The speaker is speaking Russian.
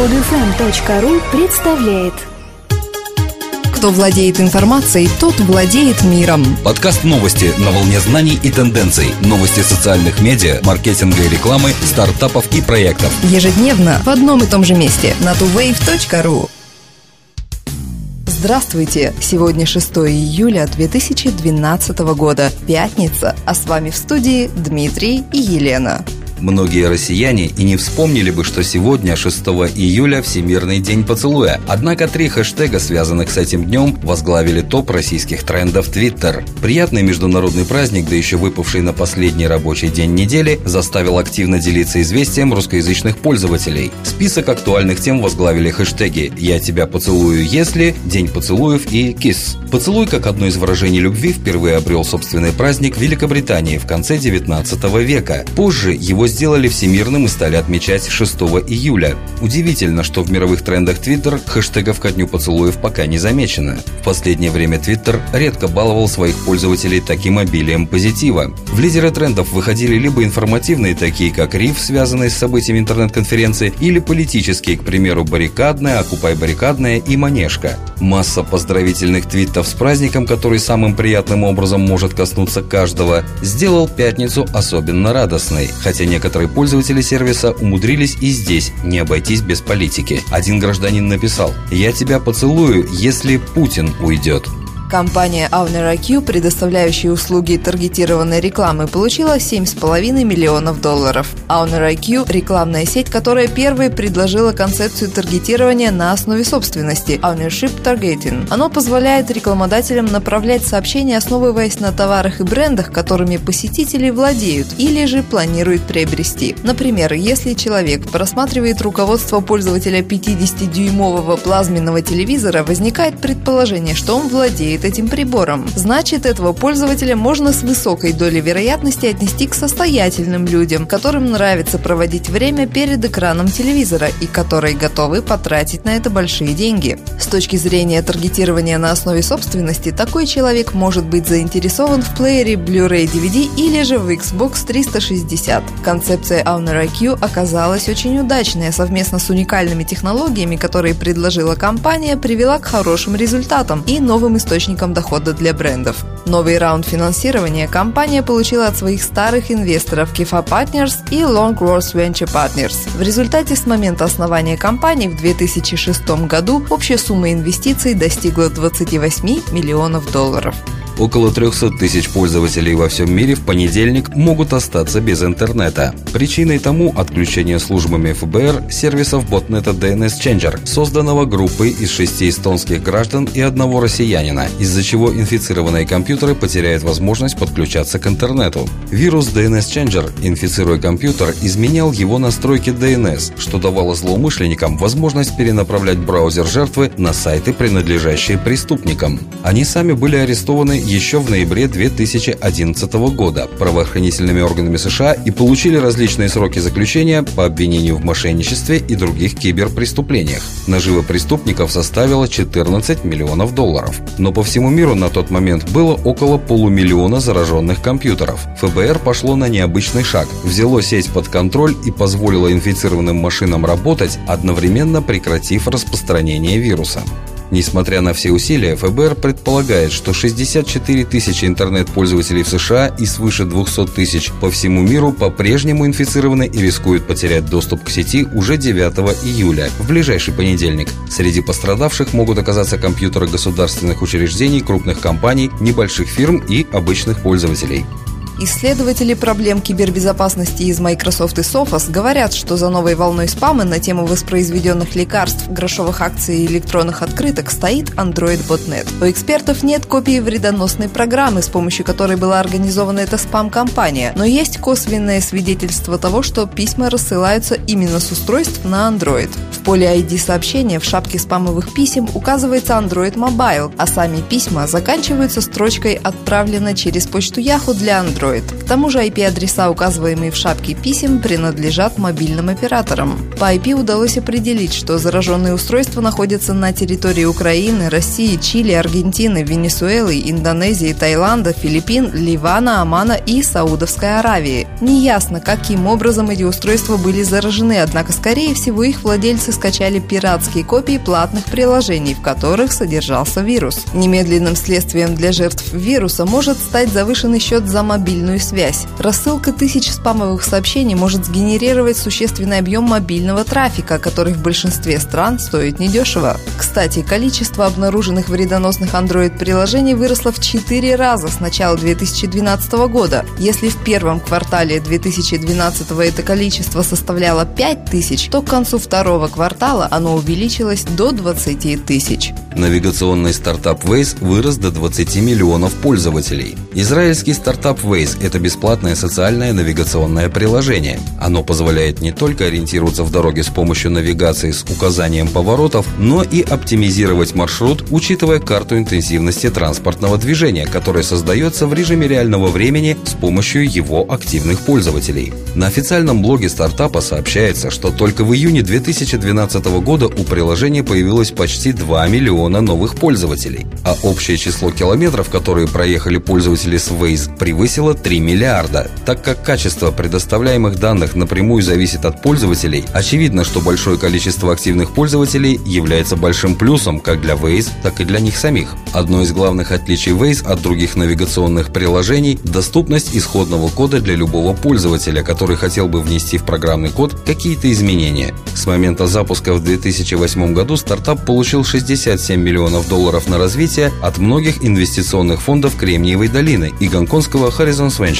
Podfm.ru представляет Кто владеет информацией, тот владеет миром. Подкаст новости на волне знаний и тенденций. Новости социальных медиа, маркетинга и рекламы, стартапов и проектов. Ежедневно в одном и том же месте на tuwave.ru. Здравствуйте! Сегодня 6 июля 2012 года, пятница, а с вами в студии Дмитрий и Елена. Многие россияне и не вспомнили бы, что сегодня, 6 июля, Всемирный день поцелуя. Однако три хэштега, связанных с этим днем, возглавили топ российских трендов Twitter. Приятный международный праздник, да еще выпавший на последний рабочий день недели, заставил активно делиться известием русскоязычных пользователей. Список актуальных тем возглавили хэштеги «Я тебя поцелую, если», «День поцелуев» и «Kiss». Поцелуй, как одно из выражений любви, впервые обрел собственный праздник в Великобритании в конце 19 века. Позже его сделали всемирным и стали отмечать 6 июля. Удивительно, что в мировых трендах Twitter хэштегов ко дню поцелуев пока не замечено. В последнее время Twitter редко баловал своих пользователей таким обилием позитива. В лидеры трендов выходили либо информативные, такие как риф, связанные с событиями интернет-конференции, или политические, к примеру, баррикадная, окупай баррикадная и манежка. Масса поздравительных твитов с праздником, который самым приятным образом может коснуться каждого, сделал пятницу особенно радостной, хотя не Некоторые пользователи сервиса умудрились и здесь не обойтись без политики. Один гражданин написал «Я тебя поцелую, если Путин уйдет». Компания Owner IQ, предоставляющая услуги таргетированной рекламы, получила 7,5 миллионов долларов. Owner IQ – рекламная сеть, которая первой предложила концепцию таргетирования на основе собственности – Ownership Targeting. Оно позволяет рекламодателям направлять сообщения, основываясь на товарах и брендах, которыми посетители владеют или же планируют приобрести. Например, если человек просматривает руководство пользователя 50-дюймового плазменного телевизора, возникает предположение, что он владеет владеет этим прибором. Значит, этого пользователя можно с высокой долей вероятности отнести к состоятельным людям, которым нравится проводить время перед экраном телевизора и которые готовы потратить на это большие деньги. С точки зрения таргетирования на основе собственности, такой человек может быть заинтересован в плеере Blu-ray DVD или же в Xbox 360. Концепция Owner IQ оказалась очень удачной, совместно с уникальными технологиями, которые предложила компания, привела к хорошим результатам и новым источникам источником дохода для брендов. Новый раунд финансирования компания получила от своих старых инвесторов Kifa Partners и Long Longworth Venture Partners. В результате с момента основания компании в 2006 году общая сумма инвестиций достигла 28 миллионов долларов. Около 300 тысяч пользователей во всем мире в понедельник могут остаться без интернета. Причиной тому отключение службами ФБР сервисов ботнета DNS Changer, созданного группой из шести эстонских граждан и одного россиянина, из-за чего инфицированные компьютеры потеряют возможность подключаться к интернету. Вирус DNS Changer, инфицируя компьютер, изменял его настройки DNS, что давало злоумышленникам возможность перенаправлять браузер жертвы на сайты, принадлежащие преступникам. Они сами были арестованы еще в ноябре 2011 года правоохранительными органами США и получили различные сроки заключения по обвинению в мошенничестве и других киберпреступлениях. Нажива преступников составила 14 миллионов долларов. Но по всему миру на тот момент было около полумиллиона зараженных компьютеров. ФБР пошло на необычный шаг, взяло сеть под контроль и позволило инфицированным машинам работать, одновременно прекратив распространение вируса. Несмотря на все усилия, ФБР предполагает, что 64 тысячи интернет-пользователей в США и свыше 200 тысяч по всему миру по-прежнему инфицированы и рискуют потерять доступ к сети уже 9 июля, в ближайший понедельник. Среди пострадавших могут оказаться компьютеры государственных учреждений, крупных компаний, небольших фирм и обычных пользователей. Исследователи проблем кибербезопасности из Microsoft и Sophos говорят, что за новой волной спама на тему воспроизведенных лекарств, грошовых акций и электронных открыток стоит Android Botnet. У экспертов нет копии вредоносной программы, с помощью которой была организована эта спам-компания, но есть косвенное свидетельство того, что письма рассылаются именно с устройств на Android. В поле ID сообщения в шапке спамовых писем указывается Android Mobile, а сами письма заканчиваются строчкой «Отправлено через почту Yahoo для Android». Android. Тому же IP-адреса, указываемые в шапке писем, принадлежат мобильным операторам. По IP удалось определить, что зараженные устройства находятся на территории Украины, России, Чили, Аргентины, Венесуэлы, Индонезии, Таиланда, Филиппин, Ливана, Омана и Саудовской Аравии. Неясно, каким образом эти устройства были заражены, однако, скорее всего, их владельцы скачали пиратские копии платных приложений, в которых содержался вирус. Немедленным следствием для жертв вируса может стать завышенный счет за мобильную связь. Рассылка тысяч спамовых сообщений может сгенерировать существенный объем мобильного трафика, который в большинстве стран стоит недешево. Кстати, количество обнаруженных вредоносных Android-приложений выросло в 4 раза с начала 2012 года. Если в первом квартале 2012 это количество составляло 5 тысяч, то к концу второго квартала оно увеличилось до 20 тысяч. Навигационный стартап Waze вырос до 20 миллионов пользователей. Израильский стартап Waze – это бесплатное социальное навигационное приложение. Оно позволяет не только ориентироваться в дороге с помощью навигации с указанием поворотов, но и оптимизировать маршрут, учитывая карту интенсивности транспортного движения, которая создается в режиме реального времени с помощью его активных пользователей. На официальном блоге стартапа сообщается, что только в июне 2012 года у приложения появилось почти 2 миллиона новых пользователей, а общее число километров, которые проехали пользователи с Waze, превысило 3 миллиарда. Так как качество предоставляемых данных напрямую зависит от пользователей, очевидно, что большое количество активных пользователей является большим плюсом как для Waze, так и для них самих. Одно из главных отличий Waze от других навигационных приложений – доступность исходного кода для любого пользователя, который хотел бы внести в программный код какие-то изменения. С момента запуска в 2008 году стартап получил 67 миллионов долларов на развитие от многих инвестиционных фондов Кремниевой долины и гонконгского Horizons Ventures.